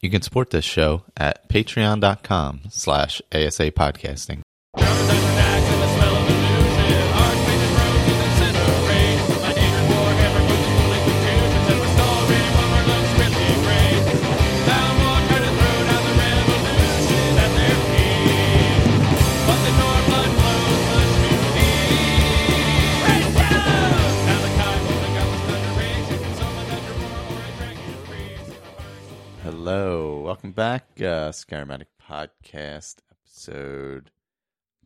You can support this show at patreon.com slash ASA podcasting. Welcome back. Uh, Scaramatic Podcast, episode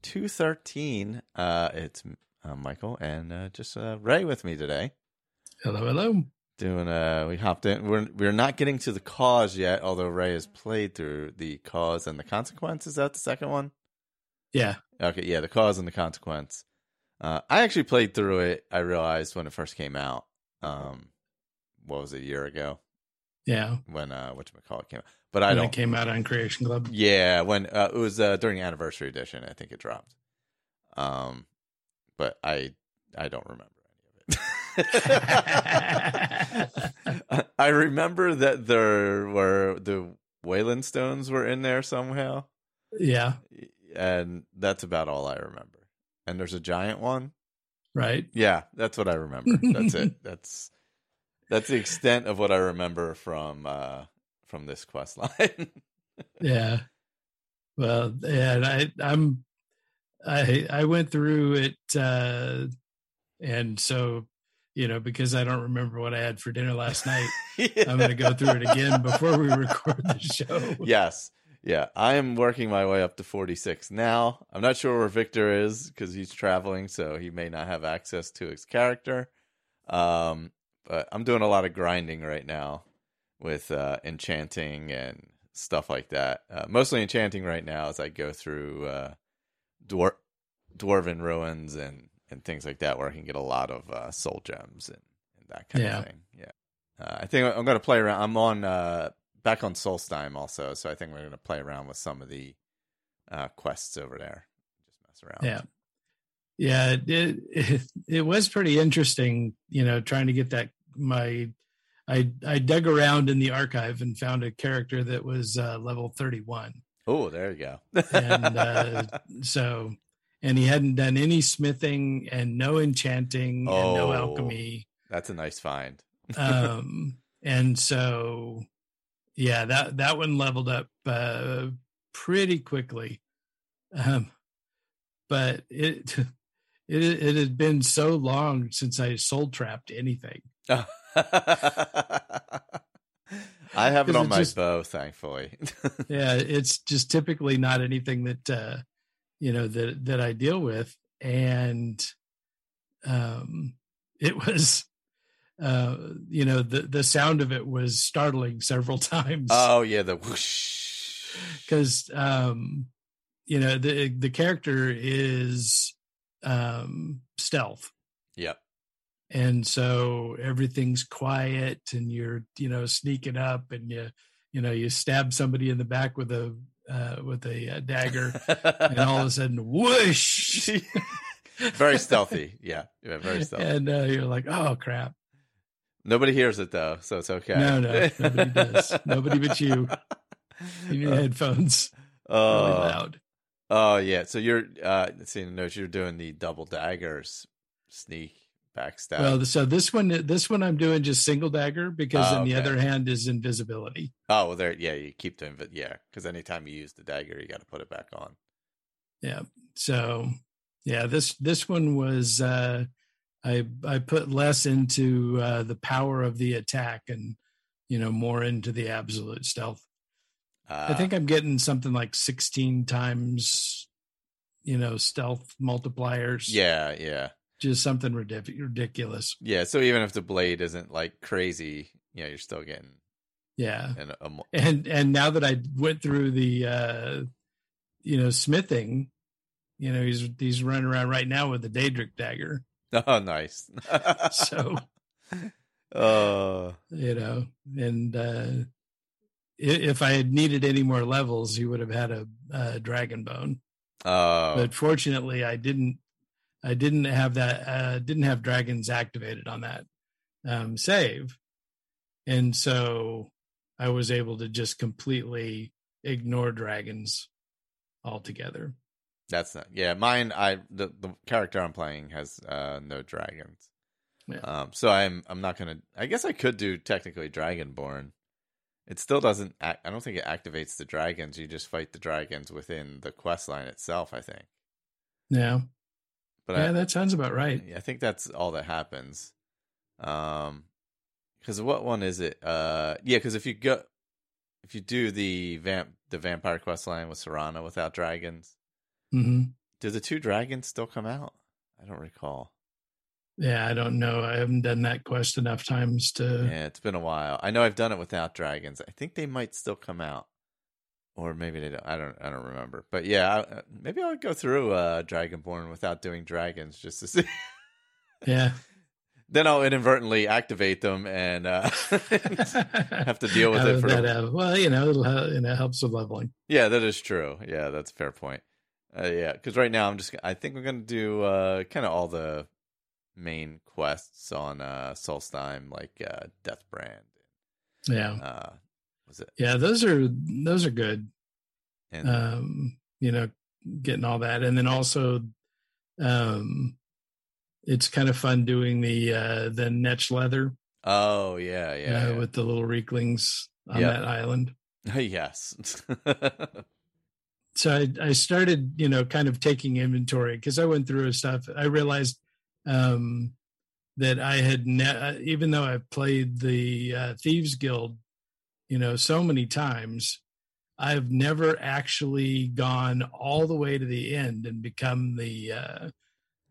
213. Uh, it's uh, Michael and uh, just uh, Ray with me today. Hello, hello. Doing, uh, we hopped in. We're, we're not getting to the cause yet, although Ray has played through the cause and the consequence. Is that the second one? Yeah. Okay, yeah, the cause and the consequence. Uh, I actually played through it. I realized when it first came out. Um, what was it, a year ago? Yeah. When uh, what call it came out, but I When don't. it came out on Creation Club. Yeah, when uh, it was uh, during anniversary edition, I think it dropped. Um, but I I don't remember any of it. I remember that there were the Welkynd stones were in there somehow, Yeah. and that's about all I remember. And there's a giant one. Right. Yeah, that's what I remember. That's it. That's that's the extent of what I remember from uh from this quest line. Yeah. Well, yeah, and I, I'm, I, I went through it, uh, and so, you know, because I don't remember what I had for dinner last night, I'm going to go through it again before we record the show. yes. Yeah, I am working my way up to 46 now. I'm not sure where Victor is because he's traveling, so he may not have access to his character. Um, but I'm doing a lot of grinding right now with uh, enchanting and stuff like that. Uh, mostly enchanting right now as I go through uh, dwar- dwarven ruins and, and things like that, where I can get a lot of uh, soul gems and, and that kind Yeah. of thing. Yeah, uh, I think I'm going to play around. I'm on uh, back on Solstheim also, so I think we're going to play around with some of the uh, quests over there. Just mess around. Yeah. Yeah. It, it, it was pretty interesting, you know, trying to get that, my, I, I dug around in the archive and found a character that was uh, level 31. Oh, there you go. And, uh, so and he hadn't done any smithing and no enchanting and no Oh. alchemy That's a nice find. um and so yeah that that one leveled up uh pretty quickly um but it it it had been so long since i soul trapped anything I have it on it my just- bow, thankfully. yeah it's just typically not anything that uh you know that that i deal with and um it was uh you know the the sound of it was startling several times oh yeah, the whoosh. because um you know the the character is um stealth Yep. And so everything's quiet and you're you know sneaking up and you you know you stab somebody in the back with a uh, with a uh, dagger and all of a sudden whoosh very stealthy. Yeah. Yeah, very stealthy. and uh, you're like oh crap Nobody hears it though, so it's okay. no no nobody does nobody but you in your headphones really Oh, loud oh yeah. So you're uh let's notes you're doing the double daggers sneak backstab. well so this one this one i'm doing just single dagger because Oh, in the okay. other hand is invisibility oh well there yeah, you keep doing it yeah, because anytime you use the dagger you gotta put it back on. yeah so yeah this this one was uh i i put less into uh the power of the attack and you know more into the absolute stealth Uh, i think i'm getting something like 16 times you know stealth multipliers Yeah, yeah. Just something ridic- ridiculous. Yeah, so even if the blade isn't like crazy, you know, you're still getting yeah. an, a, and and now that i went through the uh you know smithing you know he's he's running around right now with the daedric dagger. Oh, nice. so uh, you know and uh if i had needed any more levels he would have had a, a dragon bone. Oh, but fortunately i didn't i didn't have that uh didn't have dragons activated on that um save and so I was able to just completely ignore dragons altogether. That's not. Yeah, mine. I the the character I'm playing has uh no dragons. Yeah. Um. So I'm I'm not gonna. I guess I could do technically Dragonborn. It still doesn't. Act, I don't think it activates the dragons. You just fight the dragons within the quest line itself. I think. Yeah. But yeah, I, that sounds about right. I think that's all that happens. Um, because what one is it? Uh, yeah, because if you go, if you do the vamp the vampire quest line with Serana without dragons, hmm do the two dragons still come out? I don't recall. Yeah, I don't know. I haven't done that quest enough times to. Yeah, it's been a while. I know I've done it without dragons. I think they might still come out, or maybe they don't. I don't. I don't remember. But yeah, maybe I'll go through uh, Dragonborn without doing dragons just to see. Yeah. then I'll inadvertently activate them and uh, have to deal with How it for. that have- well, you know, it'll help, you know, helps with leveling. Yeah, that is true. Yeah, that's a fair point. Uh, yeah, because right now I'm just. I think we're gonna do uh, kind of all the main quests on uh, Solstheim, like uh, Deathbrand. Yeah. Uh, was it? Yeah. Those are, those are good. And Um, you know, getting all that. And then also, um, it's kind of fun doing the, uh, the Netch leather oh yeah, yeah, uh, yeah. with the little Rieklings on Yep. that island. yes. so I, I started, you know, kind of taking inventory because I went through stuff. I realized um, that I had, ne- uh, even though I've played the uh, Thieves Guild, you know, so many times, I've never actually gone all the way to the end and become the uh,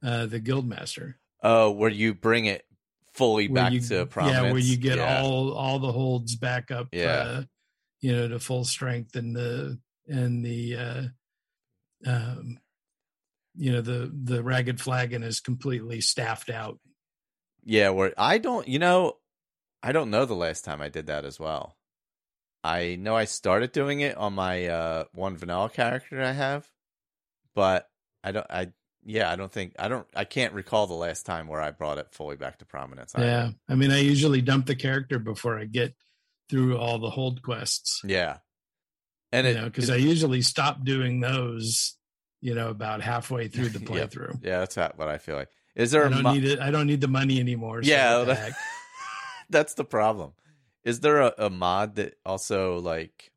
uh, the guild master. oh, where you bring it fully Where back you- to prominence. Yeah, where you get Yeah. all all the holds back up. Yeah. uh, you know, to full strength and the and the uh, um, you know the the ragged flagon is completely staffed out. Yeah, where I don't, you know, I don't know the last time I did that as well. I know I started doing it on my uh one vanilla character I have, but I don't I yeah, I don't think I don't I can't recall the last time where I brought it fully back to prominence. either. Yeah, I mean, I usually dump the character before I get through all the hold quests. Yeah. And you it know, because I usually stop doing those. You know, about halfway through the playthrough. yeah, that's what I feel like. Is there I a don't mo- need it. I don't need the money anymore. so Yeah, that- that's the problem. Is there a, a mod that also like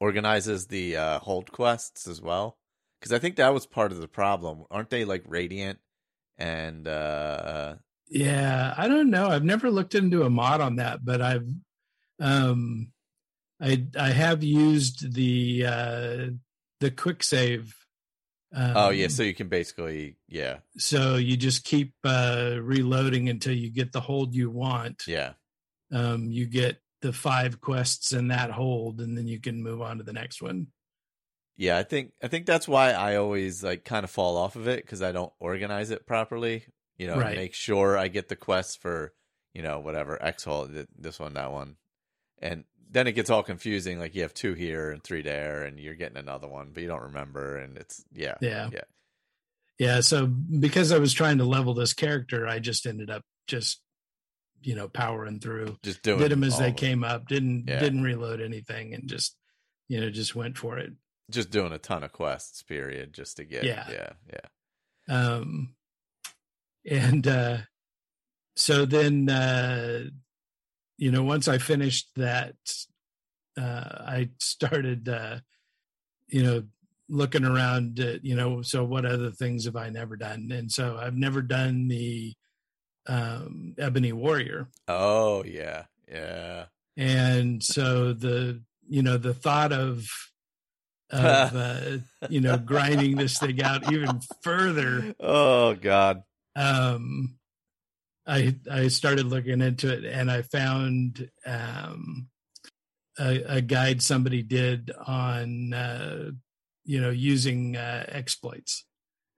organizes the uh, hold quests as well? Because I think that was part of the problem. Aren't they like radiant and uh Yeah, I don't know. I've never looked into a mod on that, but I've um I I have used the uh the quick save. Um, oh yeah, so you can basically yeah so you just keep uh reloading until you get the hold you want. yeah Um you get the five quests in that hold and then you can move on to the next one. yeah. I think I think that's why I always like kind of fall off of it because I don't organize it properly. You know, Right. make sure I get the quests for you know whatever X hold this one that one, and then it gets all confusing. Like you have two here and three there, and you're getting another one, but you don't remember, and it's yeah Yeah. yeah Yeah, so because I was trying to level this character, I just ended up just you know powering through just doing did them as they came up didn't Yeah. didn't reload anything and just you know just went for it just doing a ton of quests. Period, just to get Yeah. yeah yeah um and uh so then uh you know once i finished that uh i started uh you know looking around at, you know so what other things have i never done and so i've never done the um ebony warrior. Oh yeah. Yeah. And so the you know the thought of of uh, you know grinding this thing out even further oh god. um i i started looking into it and i found um a, a guide somebody did on uh you know using uh exploits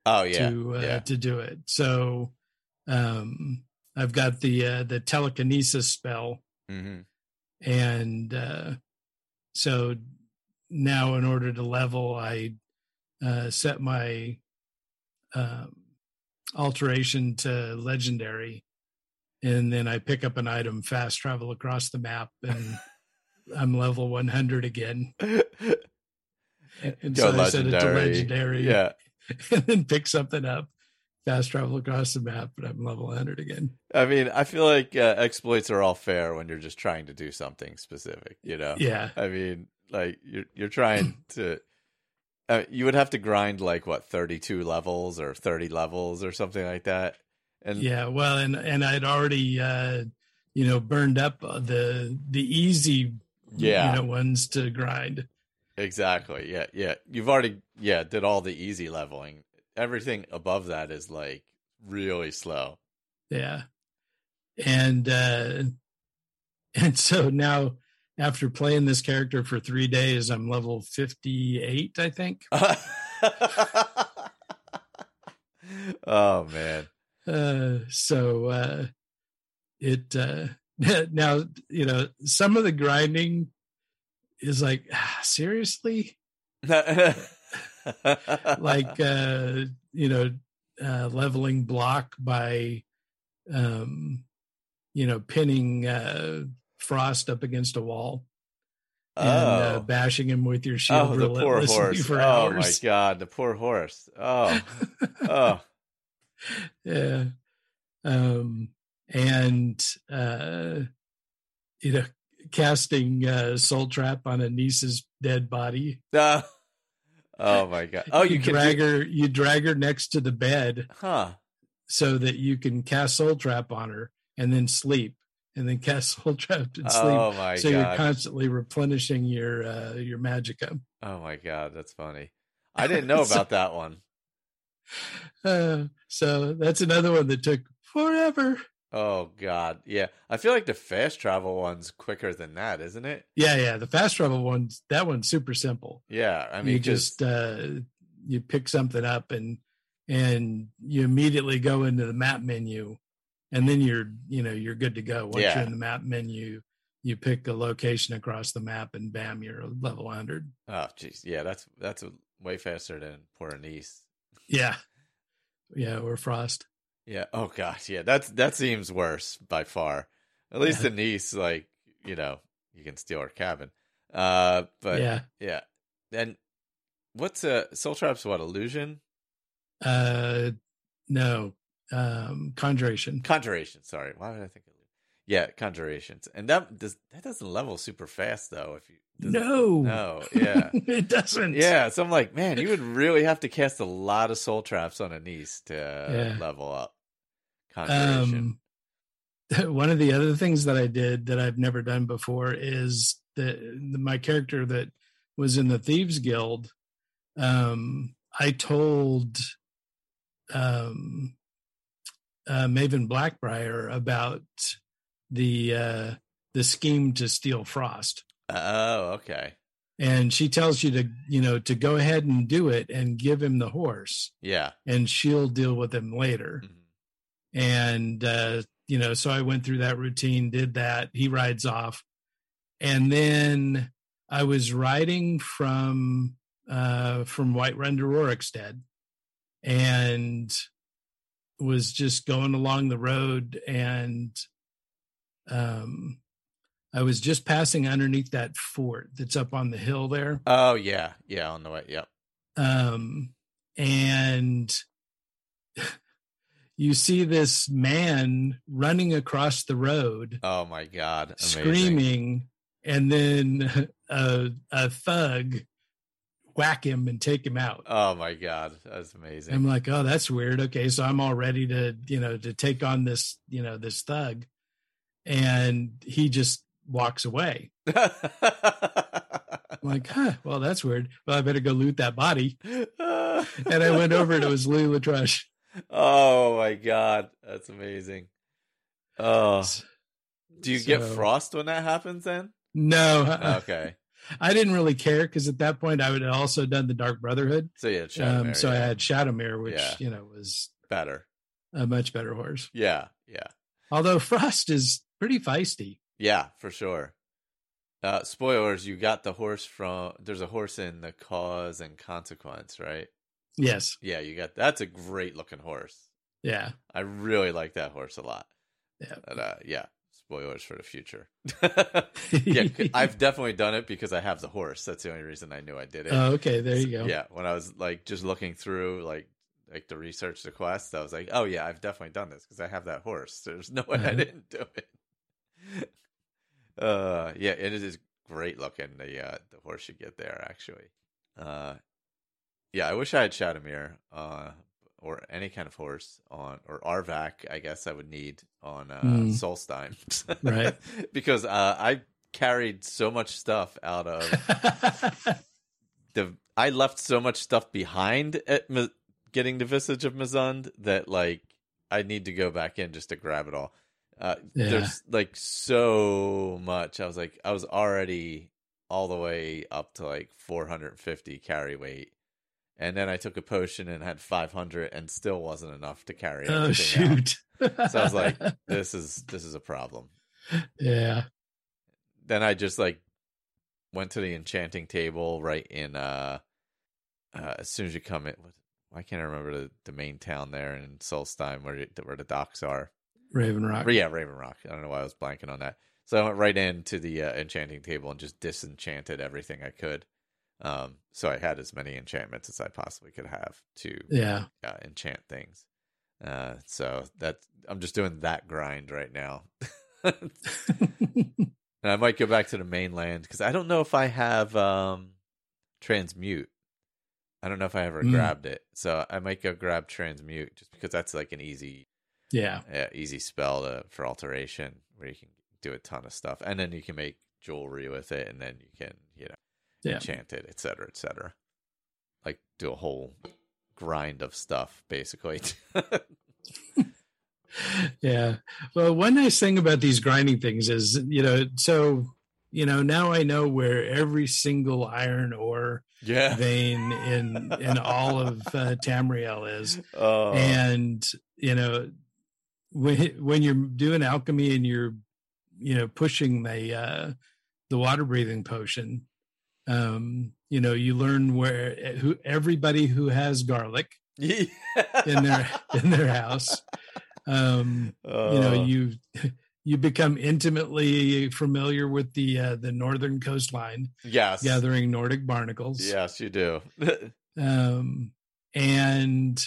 oh yeah. to uh, yeah. to do it. So um i've got the uh the telekinesis spell hmm and uh, so now in order to level i uh, set my um, alteration to legendary and then i pick up an item fast travel across the map and I'm level 100 again. And Go so I set it to legendary. legendary. Yeah. And then pick something up, fast travel across the map, but I'm level 100 again. I mean, I feel like uh, exploits are all fair when you're just trying to do something specific, you know? Yeah. I mean, like you're you're trying to uh, you would have to grind like what 32 levels or 30 levels or something like that. And Yeah. Well, and, and I'd already, uh, you know, burned up the, the easy, Yeah. you know, ones to grind. Exactly. Yeah, yeah. You've already yeah, did all the easy leveling. Everything above that is like really slow. Yeah. And uh and so now after playing this character for 3 days I'm level 58 I think. oh man. Uh so uh it uh now you know some of the grinding is like ah, seriously like uh you know uh leveling block by um you know pinning uh frost up against a wall and uh, oh. bashing him with your shield oh, the poor horse. for oh my god, the poor horse. Oh. oh. yeah um and uh you know casting uh soul trap on Anise's dead body Uh, oh my god. Oh, you, can drag do- her you drag her next to the bed Huh. so that you can cast soul trap on her and then sleep and then cast soul trap and sleep Oh my so you're constantly replenishing your uh your magicka Oh my god, that's funny. I didn't know So- about that one. uh, so that's another one that took forever Oh god. Yeah. I feel like the fast travel one's quicker than that, isn't it? yeah yeah the fast travel one's that one's super simple Yeah. I mean you just just uh you pick something up and and you immediately go into the map menu and then you're you know you're good to go once Yeah. you're in the map menu you pick a location across the map and bam you're level 100 Oh jeez. Yeah, that's that's way faster than poor niece. yeah yeah or frost Yeah. Oh gosh. Yeah. That's that seems worse by far. At least Yeah. the niece, like you know, you can steal her cabin. Uh, but yeah. yeah And what's a soul traps? What illusion? uh no um conjuration Conjuration. Sorry. Why did I think? Of, yeah, conjurations. And that does that doesn't level super fast though. If you no no. Yeah. it doesn't Yeah, so I'm like, man, you would really have to cast a lot of soul traps on Anise to Yeah. level up. Um one of the other things that i did that i've never done before is that the, my character that was in the thieves guild um i told um uh maven blackbriar about the uh the scheme to steal frost oh, okay. and she tells you to you know to go ahead and do it and give him the horse Yeah. and she'll deal with him later Mhm. And uh you know so i went through that routine did that he rides off and then i was riding from uh from whiterun to rorikstead and was just going along the road and um i was just passing underneath that fort that's up on the hill there Oh yeah. Yeah, on the way. Yep. um, and you see this man running across the road Oh my god. Amazing. screaming and then a, a thug whack him and take him out Oh my god. That's amazing. i'm like oh that's weird okay so i'm all ready to you know to take on this you know this thug and he just walks away i'm like huh well that's weird well i better go loot that body and i went over and it was louis letrush Oh my god. That's amazing. Oh. Do you get frost when that happens then? No. Okay. I didn't really care because at that point I would have also done the Dark Brotherhood. So yeah, Shadow Um, so I yeah. had Shadowmere, which Yeah. you know was better. a much better horse. Yeah, yeah. Although Frost is pretty feisty. Yeah, for sure. Uh spoilers, you got the horse from there's a horse in the cause and consequence, right? Yes, Yeah, you got that's a great looking horse. yeah, I really like that horse a lot. Yeah. But, uh, yeah. spoilers for the future. yeah, I've definitely done it because I have the horse. That's the only reason I knew I did it. Oh, okay, there you go. Yeah, when I was like just looking through like like the research the quest, I was like, oh yeah, I've definitely done this because I have that horse. There's no way I Uh-huh. didn't do it. uh, yeah, it is great looking the uh, the horse you get there actually. Uh, yeah, I wish I had Shadowmere, uh, or any kind of horse on or Arvak. I guess I would need on uh, Mm. Solstheim, Right. because uh, I carried so much stuff out of the I left so much stuff behind at M- getting the Visage of Mzund that like I need to go back in just to grab it all. Uh, Yeah. There's like so much. I was like, I was already all the way up to like 450 carry weight, and then I took a potion and had 500, and still wasn't enough to carry. oh shoot! So I was like, this is this is a problem yeah, then I just like went to the enchanting table right in uh, uh as soon as you come in I can't remember the, the main town there in Solstheim where you, where the docks are? Raven Rock. Yeah, Raven Rock. I don't know why I was blanking on that. So I went right into the uh, enchanting table and just disenchanted everything I could. Um, so I had as many enchantments as I possibly could have to Yeah, uh, enchant things. Uh, so that I'm just doing that grind right now. And I might go back to the mainland because I don't know if I have um, transmute. I don't know if I ever Mm. grabbed it, so I might go grab transmute just because that's like an easy, yeah, uh, easy spell to, for alteration where you can do a ton of stuff, and then you can make jewelry with it, and then you can yeah. enchant it, et cetera, et cetera. Like do a whole grind of stuff, basically. yeah. Well, one nice thing about these grinding things is, you know, so you know now I know where every single iron ore yeah. vein in in all of uh, Tamriel is, Oh. and you know when when you're doing alchemy and you're you know pushing the uh, the water breathing potion, um, you know you learn where who everybody who has garlic in their in their house um you know Oh. you you become intimately familiar with the uh, the northern coastline yes, gathering nordic barnacles yes, you do. um and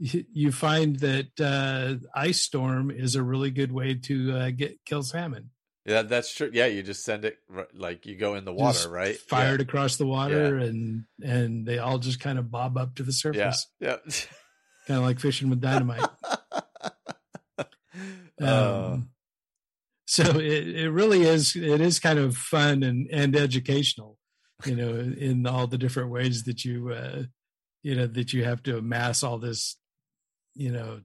you find that uh ice storm is a really good way to uh, get kill salmon Yeah, that's true. Yeah, you just send it like you go in the water, Just right? fired across the water and and they all just kind of bob up to the surface yeah. kind of like fishing with dynamite yeah. Uh, um, so it, it really is it is kind of fun and and educational you know in all the different ways that you uh you know that you have to amass all this you know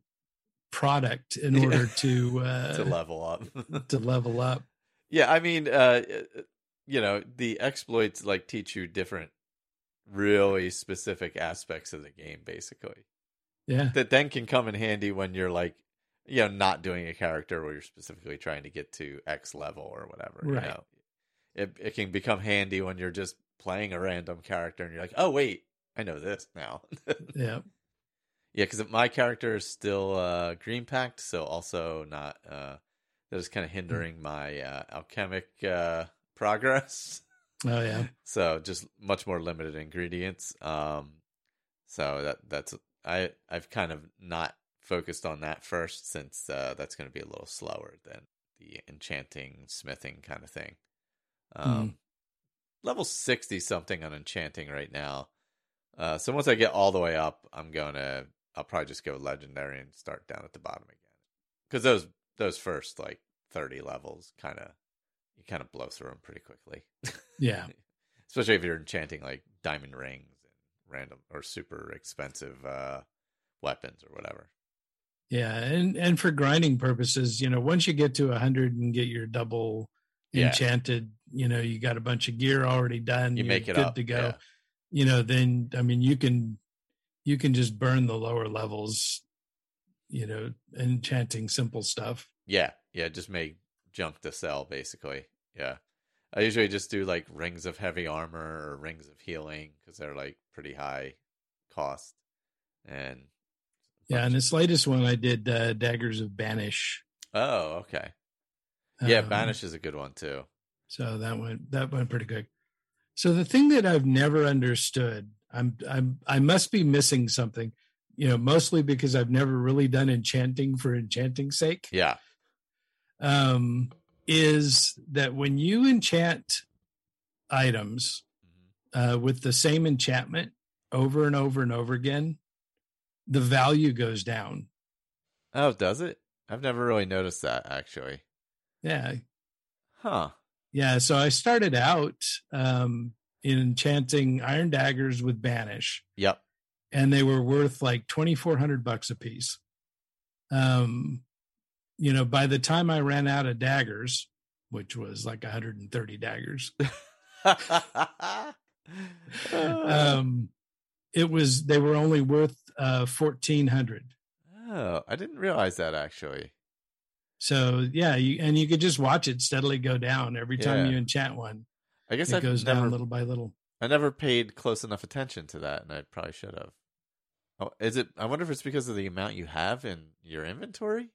product in Yeah. order to uh to level up. to level up yeah, I mean, uh, you know, the exploits like teach you different, really specific aspects of the game, basically. yeah That then can come in handy when you're like, you know, not doing a character where you're specifically trying to get to X level or whatever. Right. You know, it it can become handy when you're just playing a random character and you're like, oh wait, I know this now. yeah Yeah, because my character is still uh, green packed, so also not. Uh, that is kind of hindering my uh, alchemic uh, progress. oh yeah so just much more limited ingredients. Um, so that that's I I've kind of not focused on that first since uh, that's going to be a little slower than the enchanting smithing kind of thing. Um, level sixty something on enchanting right now. Uh, so once I get all the way up, I'm going to I'll probably just go legendary and start down at the bottom again. Because those those first like 30 levels kind of you kind of blow through them pretty quickly. yeah Especially if you're enchanting like diamond rings and random or super expensive uh weapons or whatever. yeah and and for grinding purposes you know once you get to a 100 and get your double Yeah. enchanted you know you got a bunch of gear already done You you're make it good up to go yeah. you know then i mean you can you can just burn the lower levels you know enchanting simple stuff Yeah, yeah, just make junk to sell basically. Yeah. I usually just do like rings of heavy armor or rings of healing because they're like pretty high cost. And yeah and this latest one i did uh, daggers of banish oh, okay. Yeah, Um, Banish is a good one too. So that went that went pretty quick. So the thing that I've never understood, I'm I'm I must be missing something, you know, mostly because I've never really done enchanting for enchanting's sake. Yeah. Um, is that when you enchant items uh, with the same enchantment over and over and over again, the value goes down. Oh, does it? I've never really noticed that actually. Yeah, Huh. Yeah, so I started out um, in enchanting iron daggers with banish, Yep. And they were worth like twenty four hundred bucks a piece. Um, you know, by the time I ran out of daggers, which was like one hundred and thirty daggers, um, it was they were only worth uh, fourteen hundred. oh, I didn't realize that actually. So yeah, you, and you could just watch it steadily go down every time Yeah. you enchant one. I guess It I goes never, down little by little. I never paid close enough attention to that, and I probably should have. Oh, is it? I wonder if it's because of the amount you have in your inventory.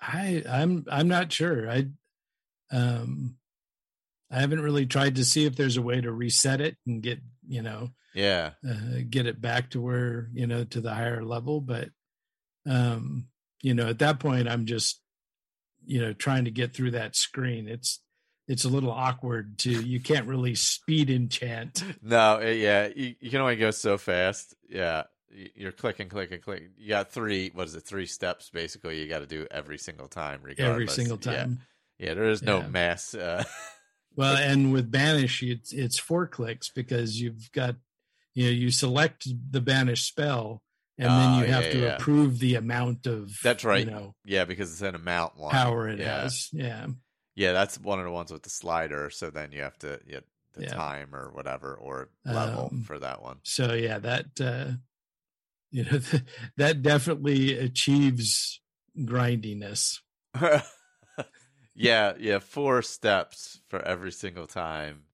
I I'm I'm not sure. I um I haven't really tried to see if there's a way to reset it and get, you know, Yeah. uh, get it back to where, you know, to the higher level, but um you know, at that point I'm just you know, trying to get through that screen. It's it's a little awkward to you can't really speed enchant. No. it- yeah. You, you can only go so fast. Yeah. You're clicking, clicking, clicking. You got three. What is it? Three steps basically. You got to do every single time, regardless. every single time. Yeah. yeah there is no Yeah. mass. Uh, Well, and with banish, it's it's four clicks because you've got you know you select the banish spell, and then Ah, you have yeah, to yeah. approve the amount of That's right. you know yeah, because it's an amount one. power it yeah. has. Yeah, Yeah, that's one of the ones with the slider. So then you have to get the Yeah. time or whatever or level Um, for that one. so yeah, that uh, you know that definitely achieves grindiness. yeah, yeah, four steps for every single time.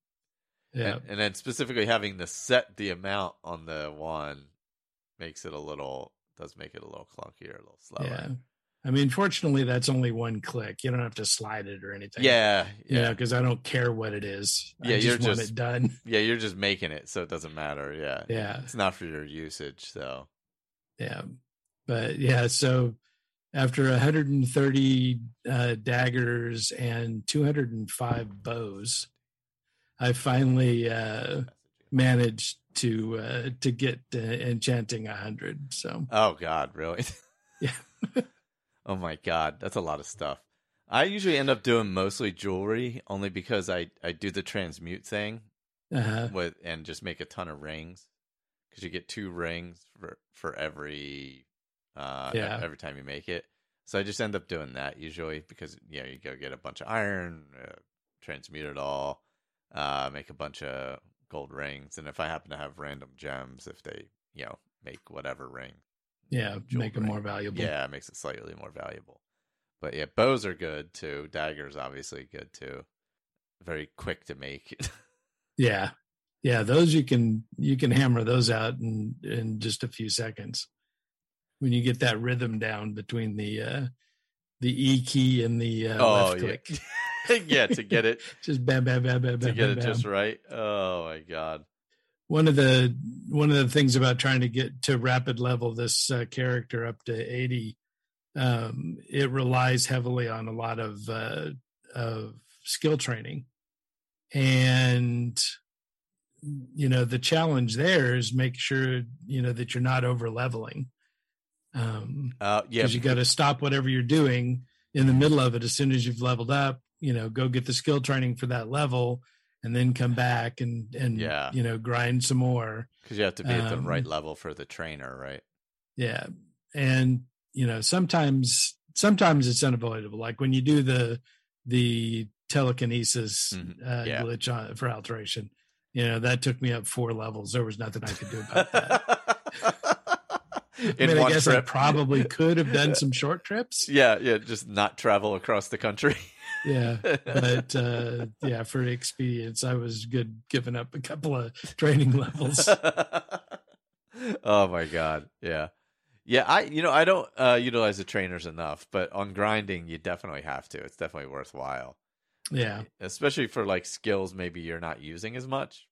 Yeah, And, and then specifically having to set the amount on the one makes it a little does make it a little clunkier, a little slower. yeah. I mean, fortunately, that's only one click. You don't have to slide it or anything. Yeah, you know, yeah. because I don't care what it is. Yeah, I you're just want just- it done. Yeah, you're just making it so it doesn't matter. Yeah. Yeah. It's not for your usage, so yeah but yeah so after 130 uh, daggers and 205 bows i finally uh, managed to uh, to get uh, enchanting 100 so Oh God, really? Yeah. oh my God, that's a lot of stuff. I usually end up doing mostly jewelry, only because I I do the transmute thing uh, with and just make a ton of rings because you get two rings for for every uh Yeah. every time you make it. So I just end up doing that usually because you know you go get a bunch of iron, uh, transmute it all, uh, make a bunch of gold rings, and if I happen to have random gems, if they you know make whatever ring yeah make them ring. more valuable yeah, it makes it slightly more valuable. But yeah, bows are good too. Daggers obviously good too. Very quick to make. yeah yeah those you can you can hammer those out in in just a few seconds when you get that rhythm down between the uh the e key and the uh, oh left yeah, click yeah. To get it just bam bam bam bam to bam get bam, it bam. just right. Oh my god. one of the one of the things about trying to get to rapid level this uh, character up to 80 um it relies heavily on a lot of uh of skill training and you know the challenge there is make sure you know that you're not over leveling um Uh, yeah, because you got to stop whatever you're doing in the middle of it as soon as you've leveled up you know go get the skill training for that level and then come back and and Yeah. you know grind some more because you have to be at the um, right level for the trainer, right? yeah and you know sometimes sometimes it's unavoidable like when you do the the telekinesis Mhm. uh, Yeah. glitch on, for alteration you know that took me up four levels there was nothing i could do about that i mean i guess i probably could have done some short trips Yeah, yeah, just not travel across the country. yeah but uh yeah for expedience i was good giving up a couple of training levels oh my god, yeah, yeah. I you know I don't uh, utilize the trainers enough, but on grinding you definitely have to. It's definitely worthwhile. Yeah. especially for like skills maybe you're not using as much.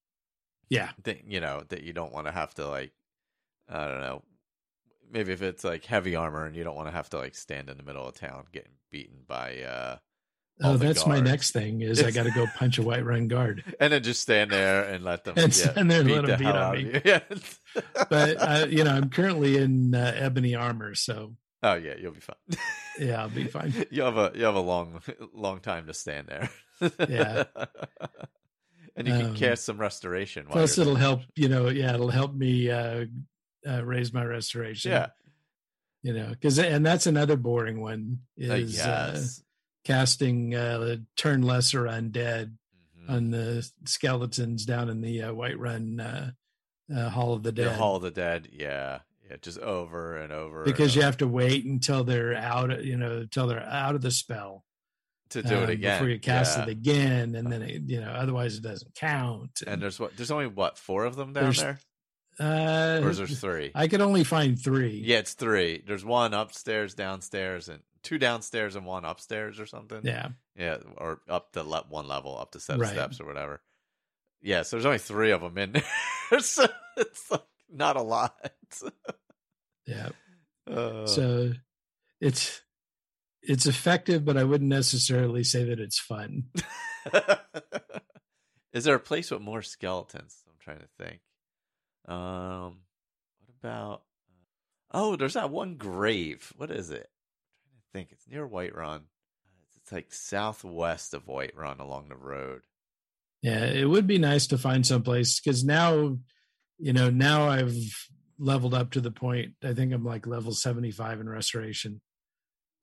Yeah. That you know that you don't want to have to like, I don't know, maybe if it's like heavy armor and you don't want to have to like stand in the middle of town getting beaten by. uh Oh, the that's my next thing is I got to go punch a white run guard. and then just stand there and let them And yeah, stand there and let the them beat hell on me. Yeah. But uh, you know, I'm currently in uh, ebony armor, so oh yeah, you'll be fine. yeah, I'll be fine. you have a you have a long long time to stand there. Yeah. And you can Um, cast some restoration. Plus, it'll there. help. You know, yeah, it'll help me uh, uh, raise my restoration. Yeah. you know, because and that's another boring one Uh, is uh, casting uh, turn lesser undead Mhm. on the skeletons down in the uh, Whiterun uh, uh, Hall of the The Dead. Hall of the Dead. Yeah. Yeah. Just over and over. because and you over have to wait until they're out, you know, until they're out of the spell to do it um, again before you cast yeah. it again, and then it, you know, otherwise it doesn't count. And there's what? There's only what four of them down there, uh, or is there three? I could only find three. yeah, it's three. There's one upstairs, downstairs, and two downstairs and one upstairs or something. yeah, Yeah, or up to le- one level, up to set of Right. steps or whatever. Yeah, so there's only three of them in there, so it's like not a lot. yeah. Uh, So it's it's effective, but I wouldn't necessarily say that it's fun. is there a place with more skeletons? I'm trying to think. Um, what about? Oh, there's that one grave. What is it? I'm trying to think. It's near Whiterun. It's like southwest of Whiterun along the road. Yeah, it would be nice to find someplace because now, you know, now I've leveled up to the point. I think I'm like level 75 in restoration.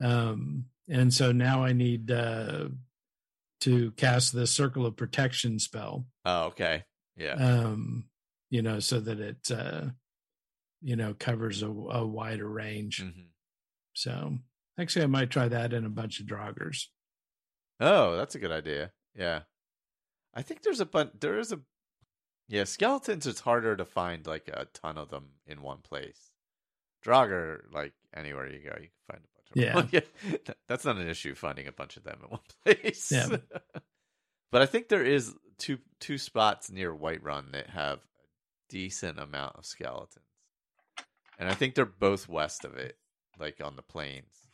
Um, and so now I need uh, to cast the circle of protection spell. Oh, okay. Yeah. Um, you know, so that it, uh, you know, covers a, a wider range. Mhm. So actually, I might try that in a bunch of draugrs. Oh, that's a good idea. Yeah. I think there's a bunch there is a Yeah, skeletons it's harder to find like a ton of them in one place. Draugr, like anywhere you go, you can find a them. Yeah. That's not an issue finding a bunch of them in one place. Yeah. but I think there is two two spots near Whiterun that have a decent amount of skeletons. And I think they're both west of it, like on the plains.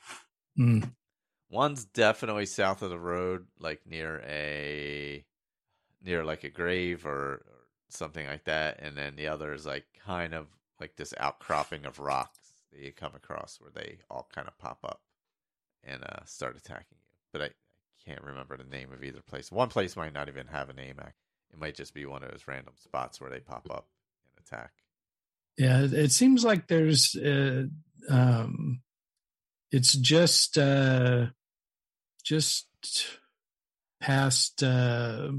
Mm, One's definitely south of the road, like near a near like a grave or, or something like that, and then the other is like kind of like this outcropping of rocks that you come across where they all kind of pop up and uh, start attacking you. But I, I can't remember the name of either place. One place might not even have a name. It might just be one of those random spots where they pop up and attack. Yeah, it- seems like there's uh, um it's just uh just past uh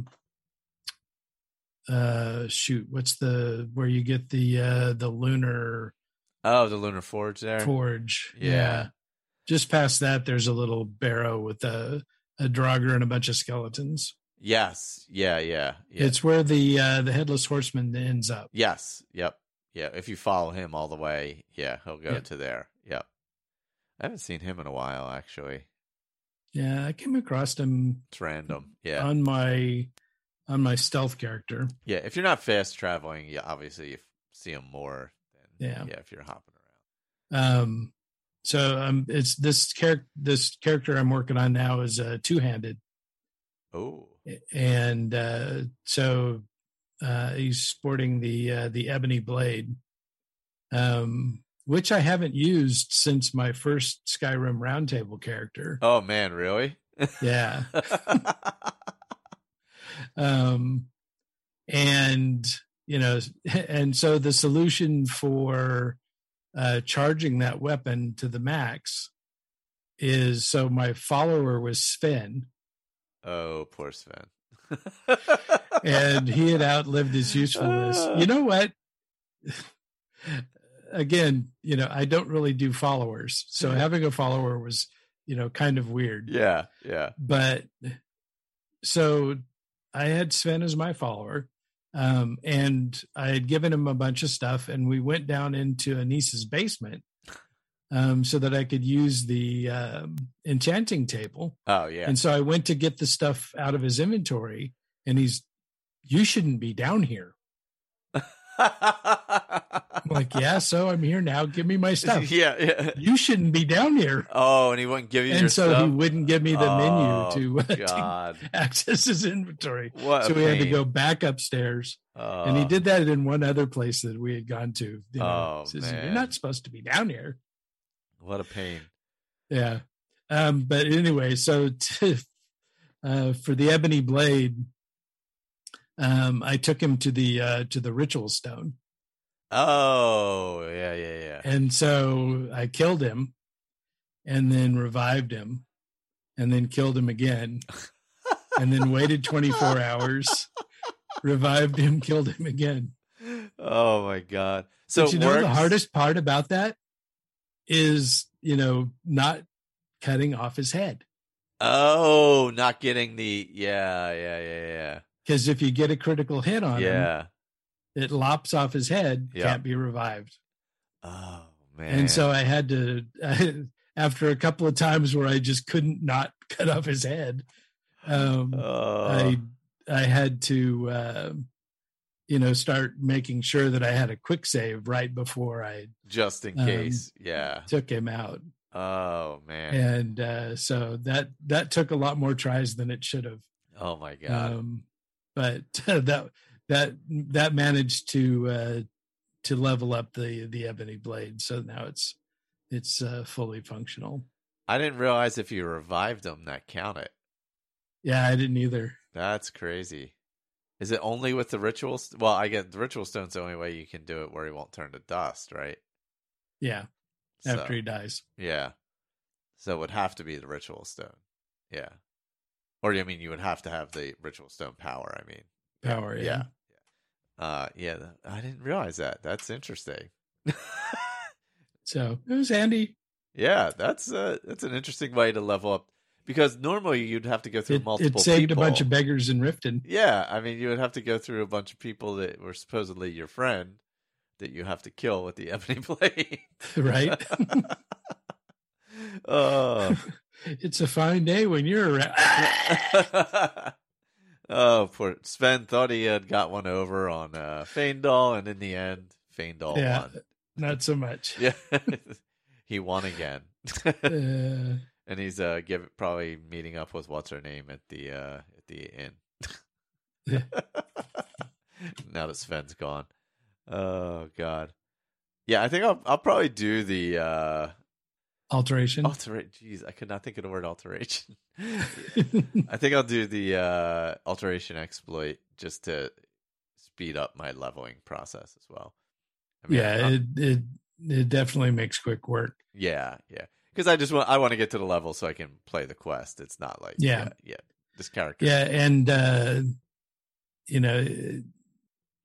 uh shoot, what's the where you get the uh the lunar Oh, the Lunar Forge there. forge. Yeah. Just past that there's a little barrow with a a Draugr and a bunch of skeletons. Yes. Yeah. Yeah. Yeah. It's where the uh the headless horseman ends up. Yes. Yep. Yeah. If you follow him all the way, yeah, he'll go Yep. to there. Yep. I haven't seen him in a while, actually. Yeah, I came across him It's random. Yeah. on my on my stealth character. yeah. If you're not fast traveling, yeah, obviously you see him more Yeah. yeah. If you're hopping around. Um, so um, it's this character. This character I'm working on now is uh, two handed, Oh. and uh, so uh, he's sporting the uh, the ebony blade, um, which I haven't used since my first Skyrim Roundtable character. Oh man, really? Yeah, um, and you know, and so the solution for uh, charging that weapon to the max is so my follower was Sven, oh, poor Sven. and he had outlived his usefulness. You know what? Again, you know, I don't really do followers, so having a follower was, you know, kind of weird. yeah. Yeah. But so I had Sven as my follower, um, and I had given him a bunch of stuff, and we went down into Anise's basement um, so that I could use the um, enchanting table. Oh yeah. And so I went to get the stuff out of his inventory, and he's, "You shouldn't be down here." I'm like, "Yeah, so I'm here now. Give me my stuff." yeah, yeah. You shouldn't be down here. Oh, and he wouldn't give you your And so stuff. he wouldn't give me the Oh, menu to, to access his inventory. what? so we had to go back upstairs. and he Oh, did that in one other place that we had gone to. You know, Oh, says, You're not supposed to be down here. What a pain. Yeah. Um, but anyway, so uh, for the ebony blade, um, I took him to the uh, to the ritual stone, Oh, yeah, yeah, yeah. and so I killed him, and then revived him, and then killed him again, and then waited 24 hours, revived him, killed him again. Oh my god. So but you know the hardest part about that is you know not cutting off his head Oh, not getting the yeah, yeah, yeah, yeah, because if you get a critical hit yeah. on him, Yeah. it lops off his head, Yeah. can't be revived. Oh man. And so I had to, after a couple of times where I just couldn't not cut off his head, um, oh, I I had to, uh, you know, start making sure that I had a quick save right before I just in um, case. yeah. took him out. Oh man. And uh, so that that took a lot more tries than it should have. Oh my god. Um, but that that that managed to uh, to level up the the ebony blade, so now it's it's uh, fully functional. I didn't realize if you revived them that counted. Yeah, I didn't either. That's crazy. Is it only with the ritual? St- well, I get the ritual stone's the only way you can do it where he won't turn to dust, right? Yeah, So, after he dies. yeah. So it would have to be the ritual stone. Yeah. Or I mean, you would have to have the ritual stone power. I mean, Power, yeah. yeah. Uh, yeah. I didn't realize that. That's interesting. So it was handy. yeah, that's uh, that's an interesting way to level up because normally you'd have to go through It, multiple. it saved people. a bunch of beggars in Riften. Yeah, I mean, you would have to go through a bunch of people that were supposedly your friend that you have to kill with the ebony blade. Right? oh, it's a fine day when you're around. oh, poor Sven thought he had got one over on uh, Faendal, and in the end, Faendal Yeah. won. Not so much. Yeah, he won again, Uh, and he's uh, give probably meeting up with what's her name at the uh, at the inn. Yeah. now that Sven's gone. Oh God. Yeah, I think I'll I'll probably do the uh alteration. alterate jeez, I could not think of the word alteration. I think I'll do the uh alteration exploit just to speed up my leveling process as well. I mean, yeah, I'm- it, it it definitely makes quick work. yeah, yeah. Because I just want I want to get to the level so I can play the quest. It's not like Yeah. yeah, yeah. This character. Yeah, and uh, you know, it-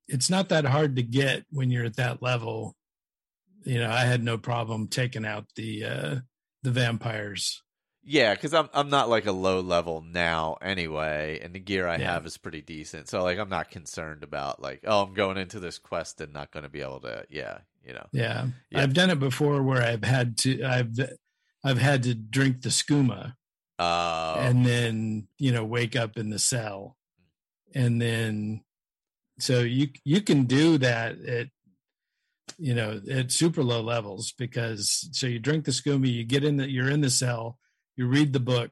it's not that hard to get when you're at that level. You know, I had no problem taking out the uh, the vampires. Yeah, because I'm I'm not like a low level now anyway, and the gear I Yeah. have is pretty decent. So like I'm not concerned about like oh I'm going into this quest and not going to be able to yeah you know Yeah. Yeah. I've done it before where I've had to I've I've had to drink the skooma uh and then you know wake up in the cell, and then so you you can do that at you know at super low levels because so you drink the skooma, you get in the you're in the cell, you read the book,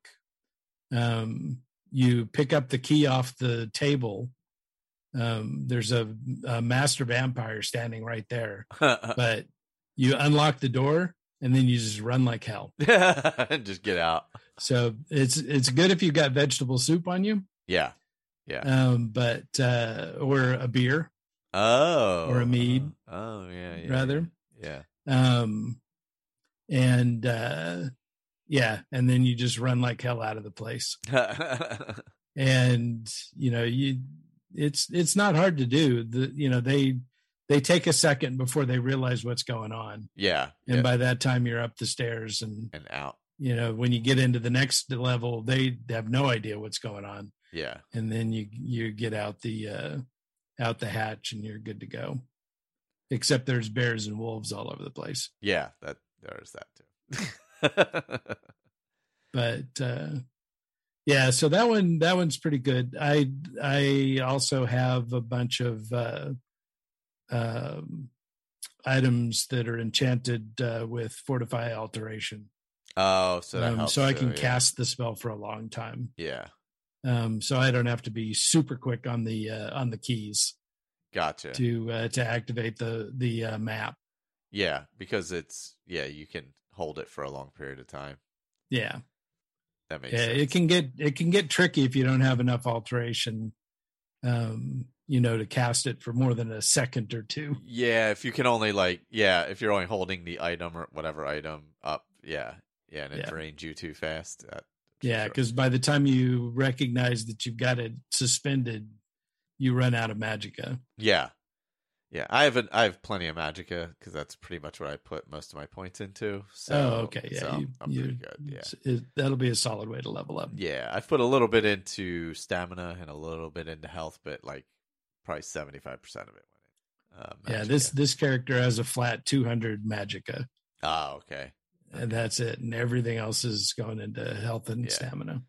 um, you pick up the key off the table. Um, there's a, a master vampire standing right there, but you unlock the door and then you just run like hell. just get out. So it's it's good if you've got vegetable soup on you, Yeah. Yeah. um, but uh, or a beer Oh. or a mead, Oh yeah. yeah rather. Yeah. Um, and uh, yeah, and then you just run like hell out of the place. And you know you it's it's not hard to do. The you know they they take a second before they realize what's going on, yeah. and yeah. by that time you're up the stairs and and out. you know when you get into the next level they have no idea what's going on Yeah. and then you you get out the uh out the hatch and you're good to go except there's bears and wolves all over the place Yeah. That there's that too. but uh yeah so that one that one's pretty good i i also have a bunch of uh um items that are enchanted uh with fortify alteration oh, so that um, helps so i too, can yeah. cast the spell for a long time Yeah, um so i don't have to be super quick on the uh on the keys gotcha. to uh to activate the the uh, map Yeah, because it's yeah, you can hold it for a long period of time. yeah That makes yeah sense. it can get it can get tricky if you don't have enough alteration um you know to cast it for more than a second or two Yeah, if you can only like yeah, if you're only holding the item or whatever item up, yeah, yeah, and it Yeah. drains you too fast. that- yeah sure. because by the time you recognize that you've got it suspended you run out of magicka. yeah, yeah. I have an, I have plenty of magicka because that's pretty much what I put most of my points into. So, oh okay yeah so you, I'm you, pretty good. Yeah, it- that'll be a solid way to level up yeah. I've put a little bit into stamina and a little bit into health, but like probably seventy five percent of it went in. Uh, yeah this this character has a flat 200 magicka. Ah, okay. And that's it and everything else is going into health and Yeah. stamina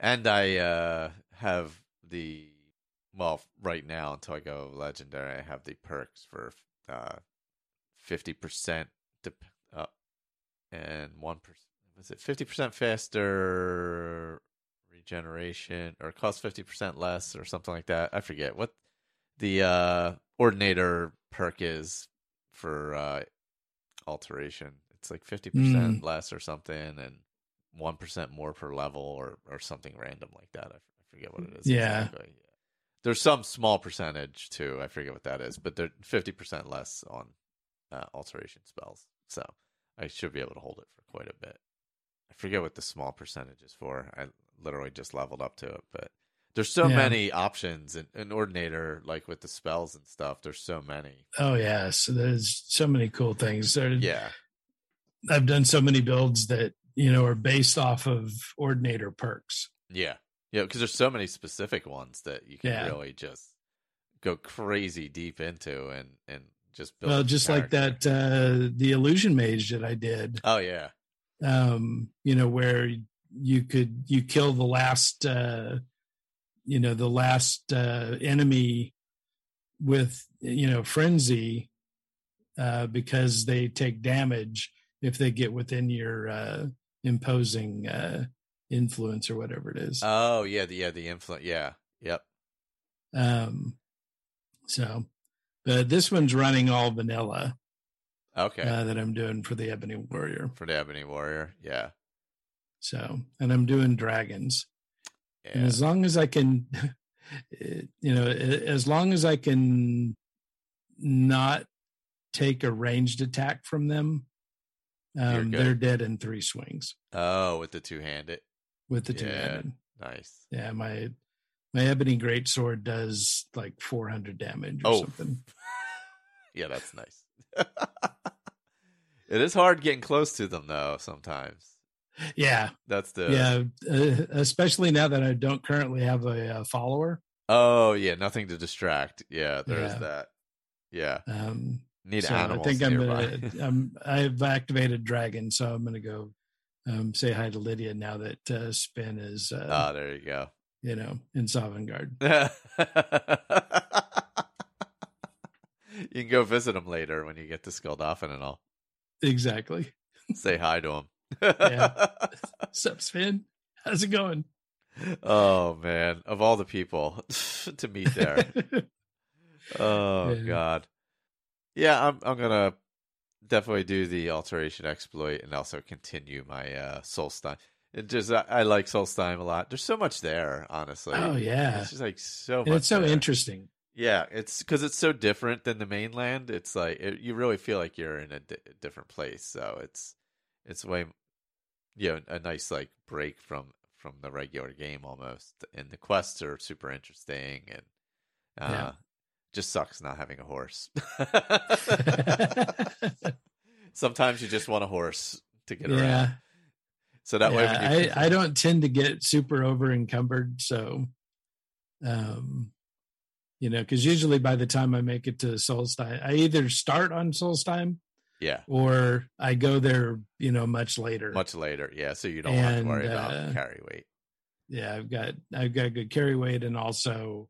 And I uh have the well right now until I go legendary, I have the perks for uh fifty percent dep- uh, and one percent. Was it fifty percent faster regeneration, or cost fifty percent less, or something like that? I forget what the uh ordinator perk is for uh alteration. It's like fifty percent less or something, and one percent more per level, or or something random like that. I, forget what it is. Yeah. exactly. There's some small percentage too. I forget what that is, but they're fifty percent less on uh, alteration spells. So I should be able to hold it for quite a bit. I forget what the small percentage is for. I literally just leveled up to it, but there's so Yeah. many options in, in Ordinator, like with the spells and stuff. There's so many. oh yeah so there's so many cool things there Yeah, I've done so many builds that you know are based off of ordinator perks. yeah, yeah. Because there's so many specific ones that you can Yeah. really just go crazy deep into and and just build. Well, just like that, uh, the illusion mage that I did, Oh yeah, um, you know, where you could you kill the last, uh, you know, the last uh, enemy with you know frenzy uh, because they take damage if they get within your uh, imposing uh, influence or whatever it is. oh yeah, the yeah the influence. Yeah, yep. Um, so, but this one's running all vanilla Okay, uh, that I'm doing for the Ebony Warrior. for the Ebony Warrior. Yeah, So, and I'm doing dragons. And as long as I can, you know, as long as I can not take a ranged attack from them, um, they're dead in three swings Oh, with the two handed. with the two-handed. Nice. Yeah, my my ebony greatsword does like 400 damage or Oh, something. yeah, that's nice. it is hard getting close to them though. Sometimes Yeah, that's the yeah, uh, especially now that I don't currently have a, uh follower. Oh yeah, nothing to distract. Yeah, there is Yeah. that. Yeah, Um, need so animals I think I'm, gonna, I'm I've activated dragon, so I'm gonna go um, say hi to Lydia now that uh, Spin is uh, Ah, there you go. you know in Sovngarde. you can go visit him later when you get to Skuldafn and all. Exactly. Say hi to him. Yeah. Sup, Spin? How's it going? oh man, of all the people to meet there. Oh Yeah. god. Yeah, I'm I'm gonna definitely do the alteration exploit and also continue my uh Solstheim. It just I, I like Solstheim a lot. There's so much there, honestly. oh yeah, It's just like so and much. it's so there. interesting. Yeah, it's because it's so different than the mainland. It's like it, you really feel like you're in a di- different place. So it's it's way, you know, a nice like break from from the regular game almost. And the quests are super interesting, and uh, Yeah. Just sucks not having a horse. Sometimes you just want a horse to get around. So that way, Yeah, when I, I don't tend to get super over encumbered, so um, you know, because usually by the time I make it to Solstheim, I either start on Solstheim Yeah. or I go there, you know, much later. Much later. Yeah. So you don't have to And, worry about uh, carry weight. yeah, I've got I've got good carry weight, and also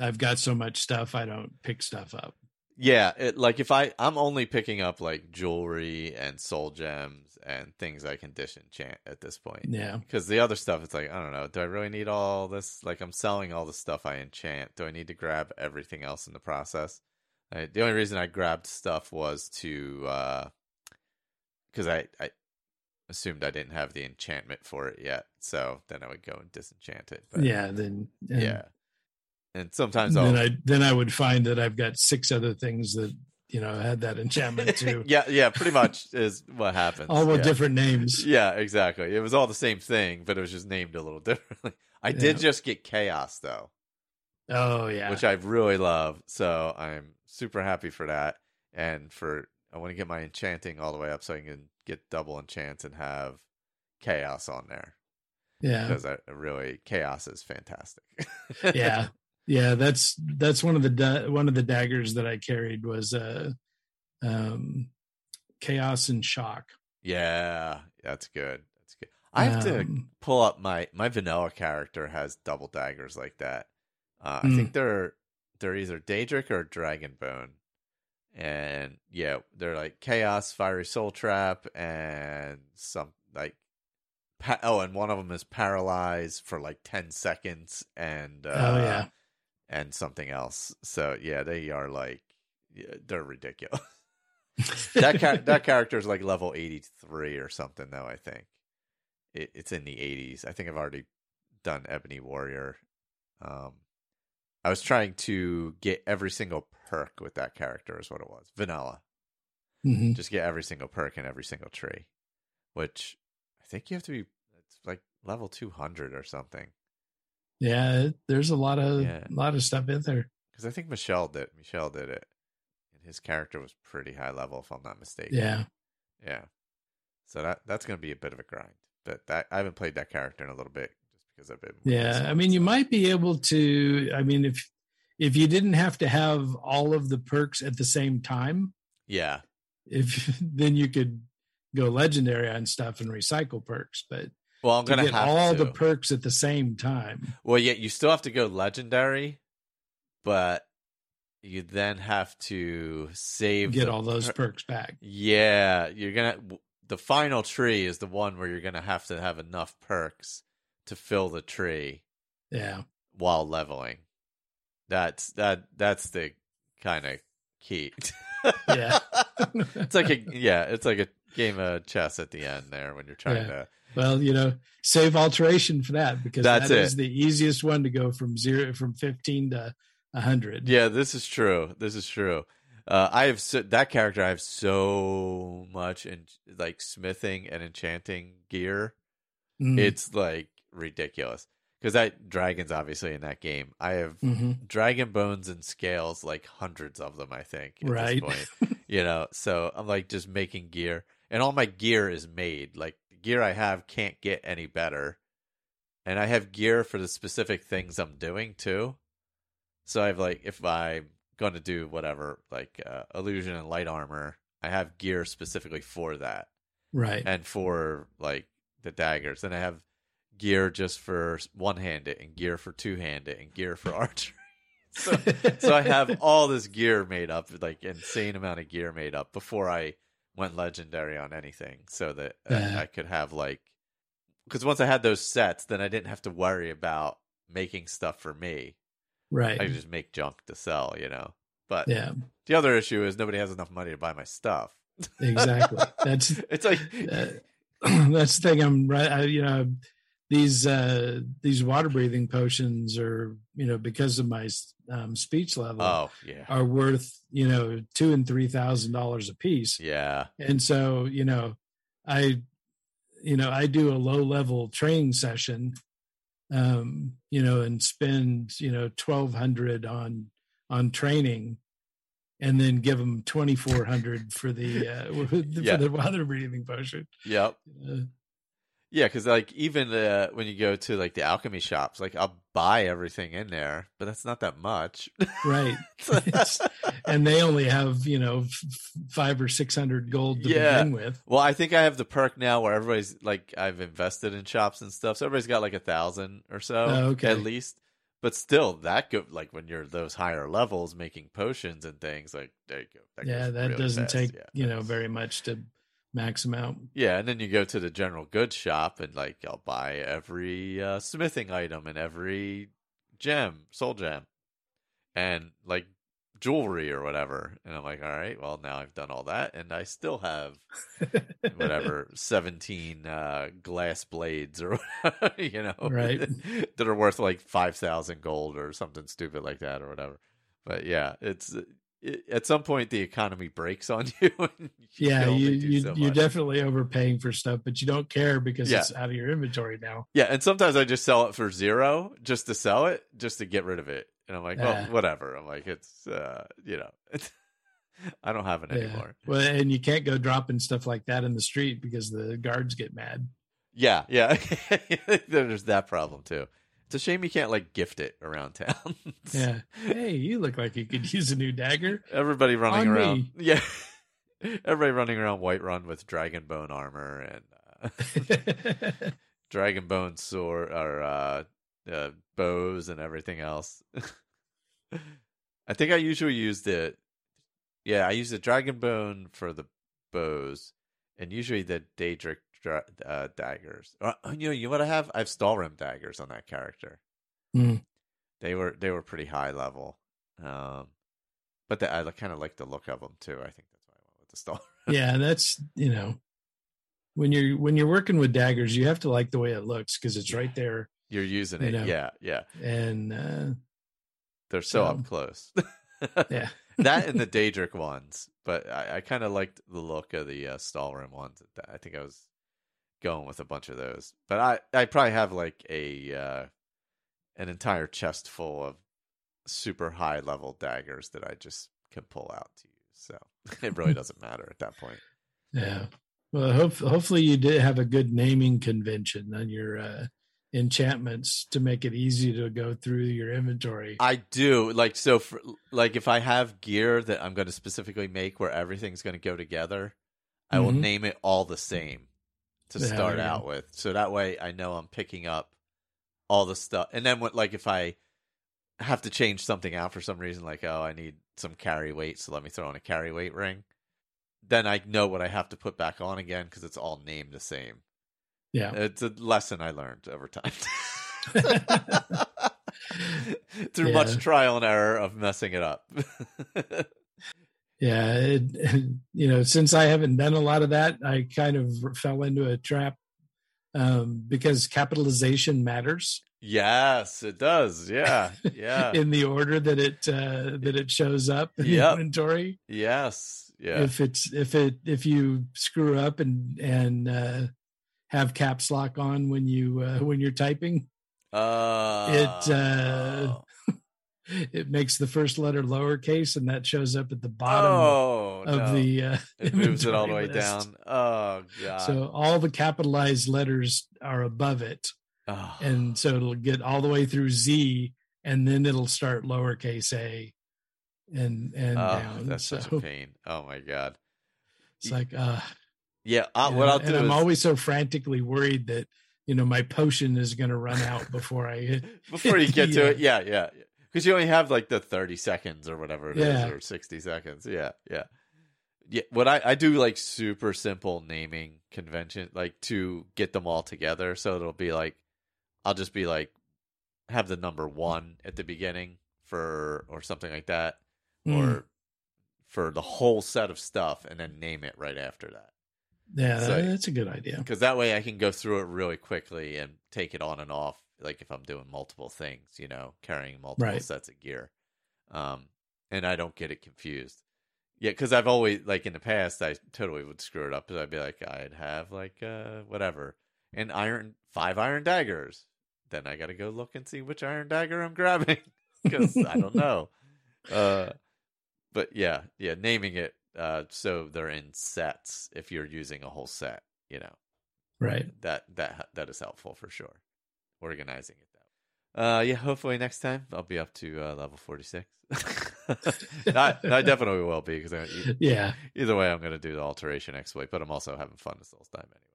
I've got so much stuff I don't pick stuff up. Yeah, it, like if I I'm only picking up like jewelry and soul gems and things I can disenchant at this point. Yeah, Because the other stuff, it's like I don't know. Do I really need all this? Like I'm selling all the stuff I enchant. Do I need to grab everything else in the process? Uh, the only reason I grabbed stuff was to because I I assumed I didn't have the enchantment for it yet. So then I would go and disenchant it. But yeah. Then yeah. And sometimes I'll Then I then I would find that I've got six other things that you know had that enchantment too, yeah, yeah, pretty much is what happens. all with yeah. different names. Yeah, exactly. It was all the same thing, but it was just named a little differently. I did Yeah. just get chaos though, Oh yeah, which I really love. So I'm super happy for that. And for I want to get my enchanting all the way up so I can get double enchant and have chaos on there yeah, because I really chaos is fantastic. yeah, yeah. That's that's one of the da- one of the daggers that I carried was uh, um, chaos and shock. yeah, that's good. That's good. I have to Um, pull up my my vanilla character has double daggers like that. Uh, I Hmm. think they're they're either Daedric or Dragonbone, and yeah, they're like Chaos, Fiery Soul Trap, and some like pa- oh, and one of them is paralyzed for like ten seconds, and uh, Oh, yeah. And something else. So yeah, they are like yeah, they're ridiculous. that char- that character is like level 83 or something though i think it, it's in the 80s i think i've already done ebony warrior um i was trying to get every single perk with that character is what it was vanilla Mhm. just get every single perk in every single tree which i think you have to be it's like level 200 or something Yeah, there's a lot of Yeah. lot of stuff in there. because i think michelle did michelle did it and his character was pretty high level if i'm not mistaken Yeah, Yeah. So that that's going to be a bit of a grind. But that I haven't played that character in a little bit just because I've been yeah. I mean, you might be able to. I mean, if if you didn't have to have all of the perks at the same time, Yeah. if then you could go legendary on stuff and recycle perks. But Well, I'm going to get have all to. the perks at the same time, well, yeah, you still have to go legendary, but you then have to save get all those per- perks back. Yeah, you're going to the final tree is the one where you're going to have to have enough perks to fill the tree Yeah, while leveling. That's that that's the kind of key. Yeah. it's like a yeah, it's like a game of chess at the end there when you're trying Yeah. to well, you know, save alteration for that because That's that is it. the easiest one to go from zero from fifteen to hundred. Yeah, this is true. This is true. Uh, I have so, that character. I have so much in like smithing and enchanting gear. Mm, It's like ridiculous because that dragons obviously in that game. I have mhm. dragon bones and scales, like hundreds of them. I think at right. this point. you know so i'm like just making gear and all my gear is made. Like the gear i have can't get any better. And i have gear for the specific things i'm doing too. So i have like if i'm going to do whatever like uh, illusion and light armor i have gear specifically for that. Right. and for like the daggers. And i have gear just for one handed and gear for two handed and gear for archery. So so I have all this gear made up, like insane amount of gear made up before I went legendary on anything, so that uh. I could have like, because once I had those sets, then I didn't have to worry about making stuff for me. right. I could just make junk to sell, you know. But yeah, the other issue is nobody has enough money to buy my stuff. exactly. That's it's like, uh, that's the thing. I'm right. I, you know, these uh these water breathing potions are you know because of my um, speech level oh yeah, are worth you know two and three thousand dollars a piece. yeah, and so you know i you know i do a low level training session um you know and spend you know 1200 on on training and then give them 2400 for the uh for Yeah. the water breathing potion yep. uh, Yeah, because like even uh, when you go to like the alchemy shops, like I'll buy everything in there, but that's not that much. right and they only have you know f- five or six hundred gold to Yeah. begin with well, I think I have the perk now where everybody's like I've invested in shops and stuff, so everybody's got like a thousand or so Oh, okay. at least. But still, that go like when you're those higher levels making potions and things, like there you go. That yeah that really doesn't fast. take Yeah, you know very much to max them out Yeah, and then you go to the general goods shop and like I'll buy every uh, smithing item and every gem, soul gem, and like jewelry or whatever. And I'm like, all right, well now I've done all that, and I still have whatever seventeen uh, glass blades or you know, Right. that are worth like five thousand gold or something stupid like that or whatever. But yeah, it's. At some point, the economy breaks on you. and you yeah, you, you so you're definitely overpaying for stuff but you don't care because Yeah. it's out of your inventory now Yeah, and sometimes I just sell it for zero just to sell it, just to get rid of it. And I'm like, well, whatever. I'm like, it's uh, you know, it's, I don't have it Yeah. anymore. well and you can't go dropping stuff like that in the street because the guards get mad Yeah, yeah. There's that problem too. It's a shame you can't like gift it around town. yeah hey you look like you could use a new dagger Everybody running On around. me. Yeah. Everybody running around Whiterun with dragon bone armor and uh, dragon bone sword or uh, uh, bows and everything else. I think I usually use the yeah I use the dragon bone for the bows and usually the Daedric uh, daggers. Or, you know, you know what I have? I have Stalhrim daggers on that character. Hmm. They were they were pretty high level, um, but the, I kind of like the look of them too. I think that's why I went with the Stalhrim. yeah that's you know when you're when you're working with daggers you have to like the way it looks because it's right there You're using You it, know. yeah, yeah. and uh They're so So- up close. yeah that and the Daedric ones, but I, I kind of liked the look of the uh, Stalhrim ones. I think I was going with a bunch of those, but I I probably have like a uh, an entire chest full of super high level daggers that I just can pull out to use. So it really doesn't matter at that point. yeah well hope, hopefully you did have a good naming convention on your uh enchantments to make it easy to go through your inventory I do like so for like if I have gear that I'm going to specifically make where everything's going to go together, I will Mhm. name it all the same to Yeah, start out with. So that way I know I'm picking up all the stuff. And then what like if I have to change something out for some reason like oh I need some carry weight so let me throw in a carry weight ring, then I know what I have to put back on again cuz it's all named the same. yeah It's a lesson I learned over time. Through Yeah. much trial and error of messing it up. yeah it, you know since i haven't done a lot of that i kind of fell into a trap um because capitalization matters yes, it does. Yeah. Yeah. in the order that it uh that it shows up in Yep. the inventory yes. Yeah. if it's if it if you screw up and and uh have caps lock on when you uh, when you're typing Uh, It, uh, it makes the first letter lowercase and that shows up at the bottom oh, of no. the uh, it moves it all the way list. down. Oh god. so all the capitalized letters are above it Oh. and so it'll get all the way through z and then it'll start lowercase a and and Oh, down that's so such a pain. Oh my god. it's like uh Yeah. Uh, what know, I'll do i'm is always so frantically worried that you know my potion is going to run out before i hit before you get to it. Yeah. Yeah. Because you only have like the thirty seconds or whatever it is, Yeah. or sixty seconds. Yeah. Yeah. Yeah. What I I do like super simple naming convention, like to get them all together. So it'll be like I'll just be like have the number one at the beginning for or something like that, Mm. or for the whole set of stuff, and then name it right after that. yeah so- that's a good idea Because that way I can go through it really quickly and take it on and off. Like if I'm doing multiple things, you know, carrying multiple Right. sets of gear, um, and I don't get it confused. Yeah, because I've always like in the past I totally would screw it up. Because I'd be like, I'd have like uh whatever, and iron five iron daggers. Then I got to go look and see which iron dagger I'm grabbing because I don't know. Uh, but yeah, yeah, naming it uh so they're in sets if you're using a whole set, you know. Right. that that that is helpful for sure. Organizing it that. Way. Uh, yeah. Hopefully next time I'll be up to uh, level forty six. I, I definitely will be because Yeah. either way I'm going to do the alteration exploit, but I'm also having fun this whole time anyway.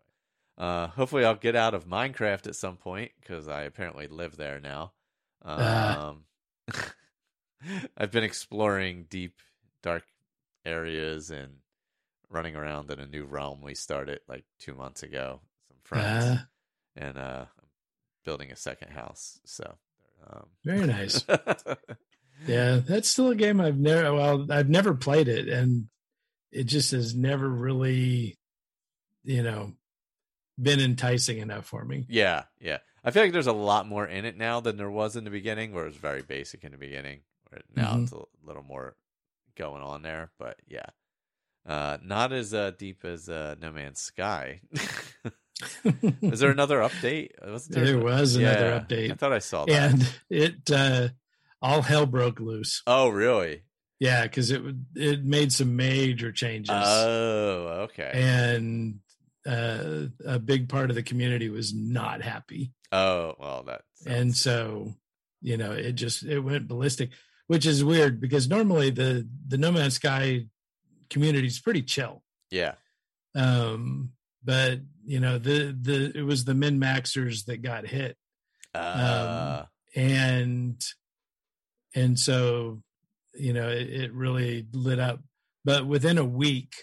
Uh, hopefully I'll get out of Minecraft at some point because I apparently live there now. Ah. Um, I've been exploring deep, dark areas and running around in a new realm we started like two months ago. Some friends Uh, and uh, building a second house. So um, very nice. Yeah, that's still a game I've never well, I've never played it and it just has never really, you know, been enticing enough for me. yeah, yeah. I feel like there's a lot more in it now than there was in the beginning, where it was very basic in the beginning. Where now Mhm. it's a little more going on there, but yeah, uh, not as uh, deep as uh, No Man's Sky. Is there another update? Was There was another Yeah, update. I thought I saw that. and it uh all hell broke loose. oh, really? Yeah, because it it made some major changes. Oh, okay. and uh, a big part of the community was not happy. oh, well, that. and so you know it just it went ballistic which is weird because normally the the no man's sky community is pretty chill yeah, um but you know the the it was the min maxers that got hit. Uh, and and so you know it, it really lit up. But within a week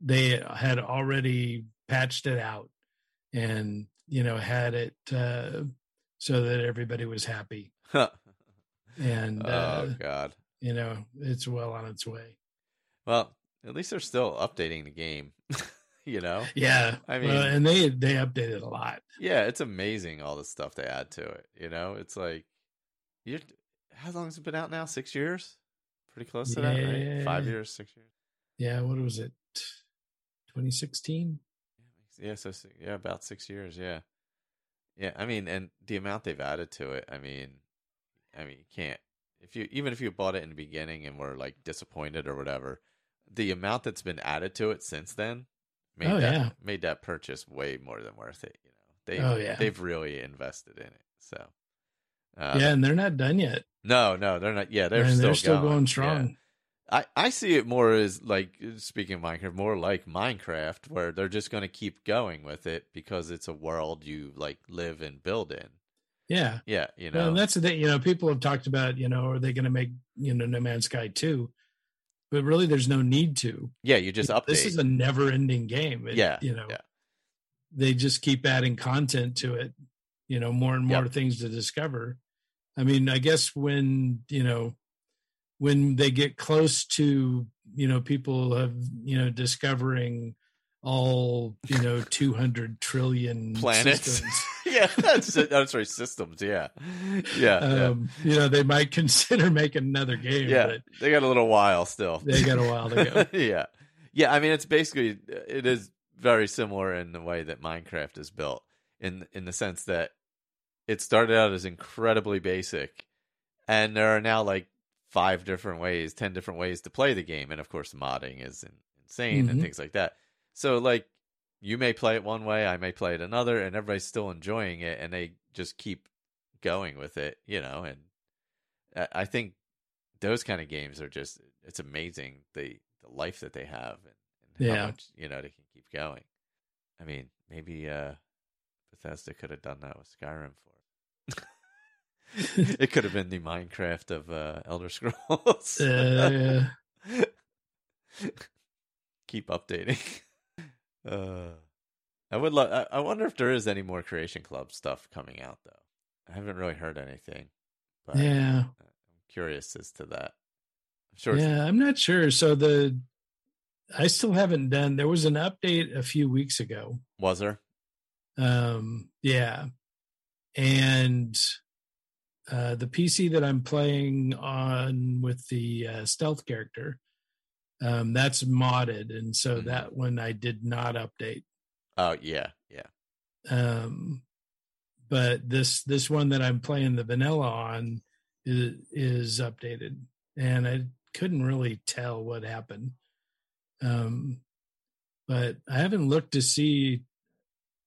they had already patched it out and you know had it uh so that everybody was happy. And uh oh God. you know it's well on its way. Well, at least they're still updating the game. you know? yeah I well, mean- and they they updated a lot Yeah, it's amazing all the stuff they add to it. You know, it's like you. How long has it been out now? Six years? Pretty close to that, right? Five years, six years. yeah what was it 2016 Yeah, so yeah, about six years. Yeah, yeah. I mean, and the amount they've added to it. I mean, I mean, you can't. If you even if you bought it in the beginning and were like disappointed or whatever, the amount that's been added to it since then made Oh, that yeah. made that purchase way more than worth it. You know, they Oh, yeah. they've really invested in it. So uh, yeah and they're not done yet no, no, they're not. Yeah, they're and still they're still going, going, Yeah. strong I, I see it more as like speaking of Minecraft, more like Minecraft, where they're just going to keep going with it because it's a world you like live and build in. yeah Yeah, you Well, know. and that's the thing. You know, people have talked about, you know, are they going to make, you know, No Man's Sky 2? But really, there's no need to. yeah, you just update. This is a never ending game. It- Yeah, You know, yeah. they just keep adding content to it, you know, more and more Yep. things to discover. I mean, I guess when, you know, when they get close to, you know, people have, you know, discovering all, you know, 200 trillion planets. systems. yeah, that's that's right. Systems. Yeah, yeah, um, you know, they might consider making another game, yeah. They got a little while still. they got a while to go. yeah, yeah. I mean, it's basically it is very similar in the way that Minecraft is built, in in the sense that it started out as incredibly basic, and there are now like five different ways, ten different ways to play the game, and of course, modding is insane and Mhm. things like that. So, like, you may play it one way, I may play it another, and everybody's still enjoying it, and they just keep going with it, you know. And I- I think those kind of games are just it's amazing the the life that they have and, and Yeah. how much you know they can keep going. I mean, maybe uh Bethesda could have done that with Skyrim for it. it could have been the Minecraft of uh, Elder Scrolls. Uh, keep updating. Uh, I would love. I, I wonder if there is any more Creation Club stuff coming out though. I haven't really heard anything, but yeah, I'm curious as to that. I'm sure. yeah, I'm not sure. So the I still haven't done. There was an update a few weeks ago. Was there? Um, yeah, and uh, the PC that I'm playing on with the uh, stealth character, um, that's modded, and so Mhm. that one I did not update. Oh yeah, yeah. um but this this one that i'm playing the vanilla on is, is updated and i couldn't really tell what happened um but i haven't looked to see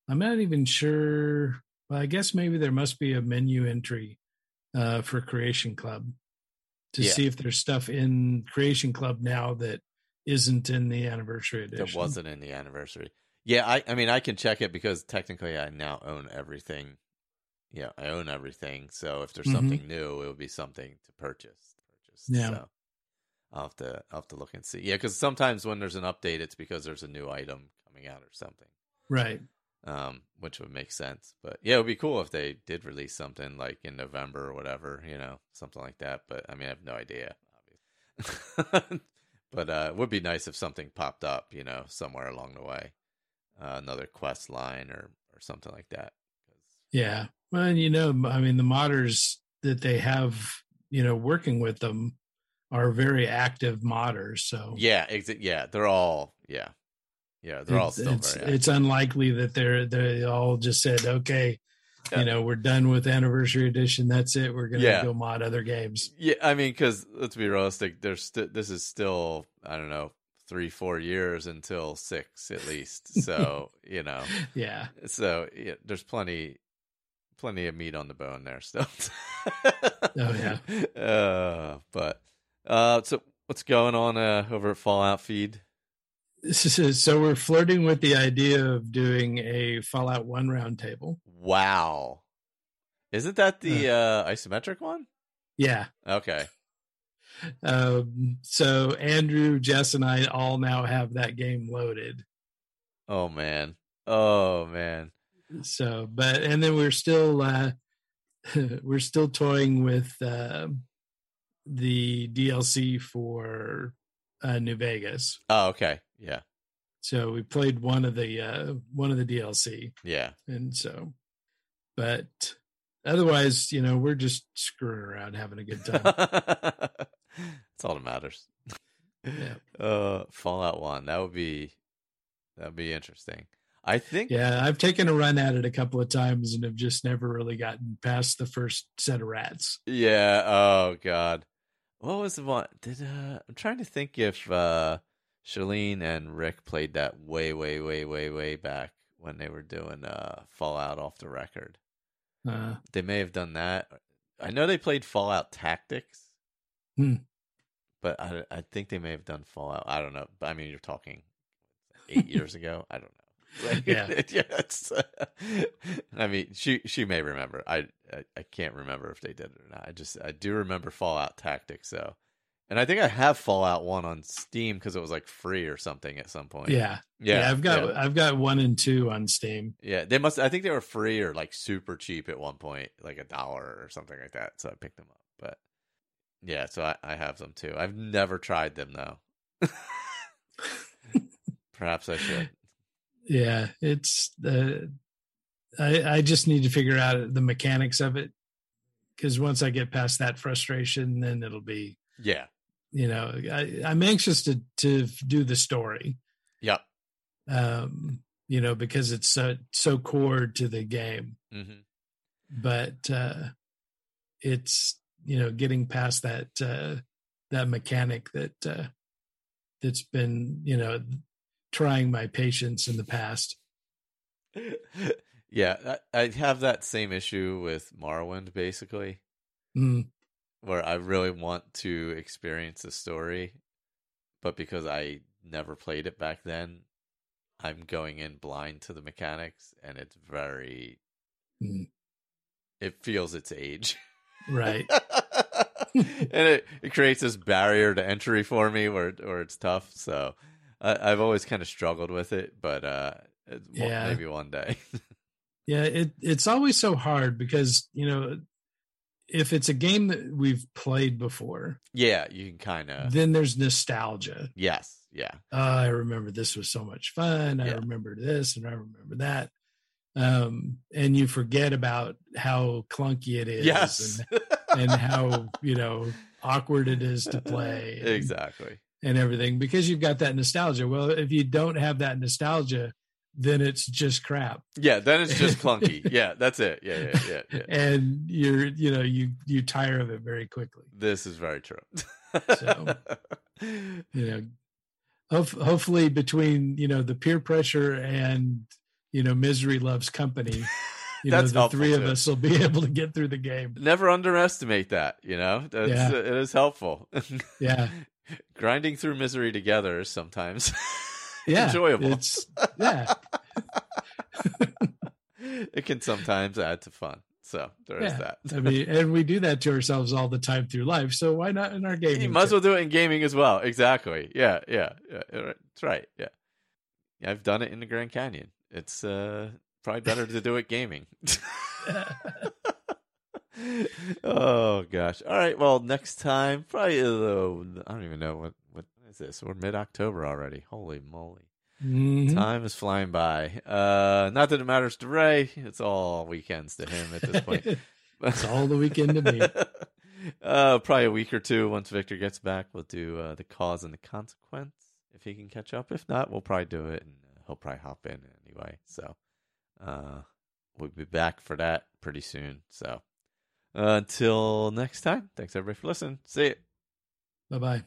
I'm not even sure. Well, I guess maybe there must be a menu entry uh, for Creation Club to Yeah. see if there's stuff in Creation Club now that isn't in the anniversary edition. That wasn't in the anniversary. Yeah, I I mean I can check it because technically I now own everything. Yeah, I own everything. So if there's Mhm. something new, it would be something to purchase. Purchase. Yeah. So I'll have to I'll have to look and see. Yeah, because sometimes when there's an update, it's because there's a new item coming out or something. right. Um, which would make sense. But yeah, it would be cool if they did release something like in November or whatever, you know, something like that. But I mean, I have no idea, obviously. but uh, it would be nice if something popped up, you know, somewhere along the way, uh, another quest line or or something like that. Yeah. Well, and you know, I mean, the modders that they have, you know, working with them are very active modders. So yeah, exa- yeah, they're all yeah, yeah, they're all still it's, very. it's unlikely that they're they all just said, okay, Yeah. you know, we're done with anniversary edition. That's it. We're gonna Yeah. go mod other games. Yeah, I mean, because let's be realistic. There's st- this is still I don't know three four years until six at least. So you know, Yeah. so yeah, there's plenty plenty of meat on the bone there still. Oh, yeah. Uh, but uh, so what's going on uh, over at Fallout Feed? So we're flirting with the idea of doing a Fallout One roundtable. Wow, isn't that the uh, isometric one? Yeah. Okay. Um, so Andrew, Jess, and I all now have that game loaded. Oh man. Oh man. So, but and then we're still uh, we're still toying with uh, the DLC for uh, New Vegas. Oh okay. Yeah. So we played one of the uh, one of the DLC, Yeah. and so, but otherwise, you know, we're just screwing around, having a good time. That's all that matters. Yeah. Uh, Fallout One. That would be that would be interesting. I think. yeah, I've taken a run at it a couple of times and have just never really gotten past the first set of rats. Yeah. Oh God. What was the one? Did uh, I'm trying to think if uh, Shalene and Rick played that way, way, way, way, way back when they were doing uh Fallout off the record. Uh, They may have done that. I know they played Fallout Tactics. Hmm. But I, I think they may have done Fallout. I don't know. But I mean, you're talking eight years ago. I don't know. Like, Yeah. It's, I mean, she she may remember. I, I I can't remember if they did it or not. I just I do remember Fallout Tactics though, and I think I have Fallout One on Steam because it was like free or something at some point. yeah, yeah, yeah, I've got yeah. I've got one and two on Steam. Yeah, they must. I think they were free or like super cheap at one point, like a dollar or something like that. So I picked them up. But yeah, so I, I have them too. I've never tried them though. Perhaps I should. Yeah, it's the I I just need to figure out the mechanics of it because once I get past that frustration, then it'll be Yeah. You know I, I'm anxious to to do the story, Yep. um, you know because it's so so core to the game, hmm but uh, it's you know getting past that uh, that mechanic that uh, that's been you know trying my patience in the past. yeah, I, I have that same issue with Morrowind, basically, Mm, where I really want to experience the story, but because I never played it back then, I'm going in blind to the mechanics, and it's very. Mm. It feels its age. right. and it, it creates this barrier to entry for me where where it's tough. So I, I've always kind of struggled with it, but uh, Yeah. maybe one day. Yeah, it it's always so hard because you know if it's a game that we've played before, yeah, you can kind of. then there's nostalgia. Yes, yeah, Oh, I remember this was so much fun. I remember this and I remember that. Um, and you forget about how clunky it is yes, and, and how, you know, awkward it is to play and, exactly. and everything because you've got that nostalgia. Well, if you don't have that nostalgia, then it's just crap. Yeah, then it's just clunky. yeah, that's it. Yeah, yeah, yeah, yeah. and you're you know you you tire of it very quickly This is very true. So- you know Hof- hopefully between you know the peer pressure and you know, misery loves company. You That's know, the three of too. us will be able to get through the game. Never underestimate that. You know, That's, Yeah. Uh, it is helpful. Yeah, Grinding through misery together sometimes yeah, enjoyable. It's yeah, it can sometimes add to fun. So there is Yeah. that. I mean, and we do that to ourselves all the time through life. So why not in our gaming? You might as well do it in gaming as well. Exactly. Yeah, yeah, yeah. That's right. Yeah. yeah. I've done it in the Grand Canyon. It's uh, probably better to do it gaming. oh gosh. All right. Well, next time, probably. Uh, I don't even know what what is this. We're mid October already. Holy moly! Mhm. Time is flying by. Uh, not that it matters to Ray. It's all weekends to him at this point. it's all the weekend to me. uh, probably a week or two once Victor gets back. We'll do uh, the cause and the consequence if he can catch up. If not, we'll probably do it, and uh, he'll probably hop in anyway. So, uh, we'll be back for that pretty soon. So, uh, until next time, thanks everybody for listening. See you. Bye bye.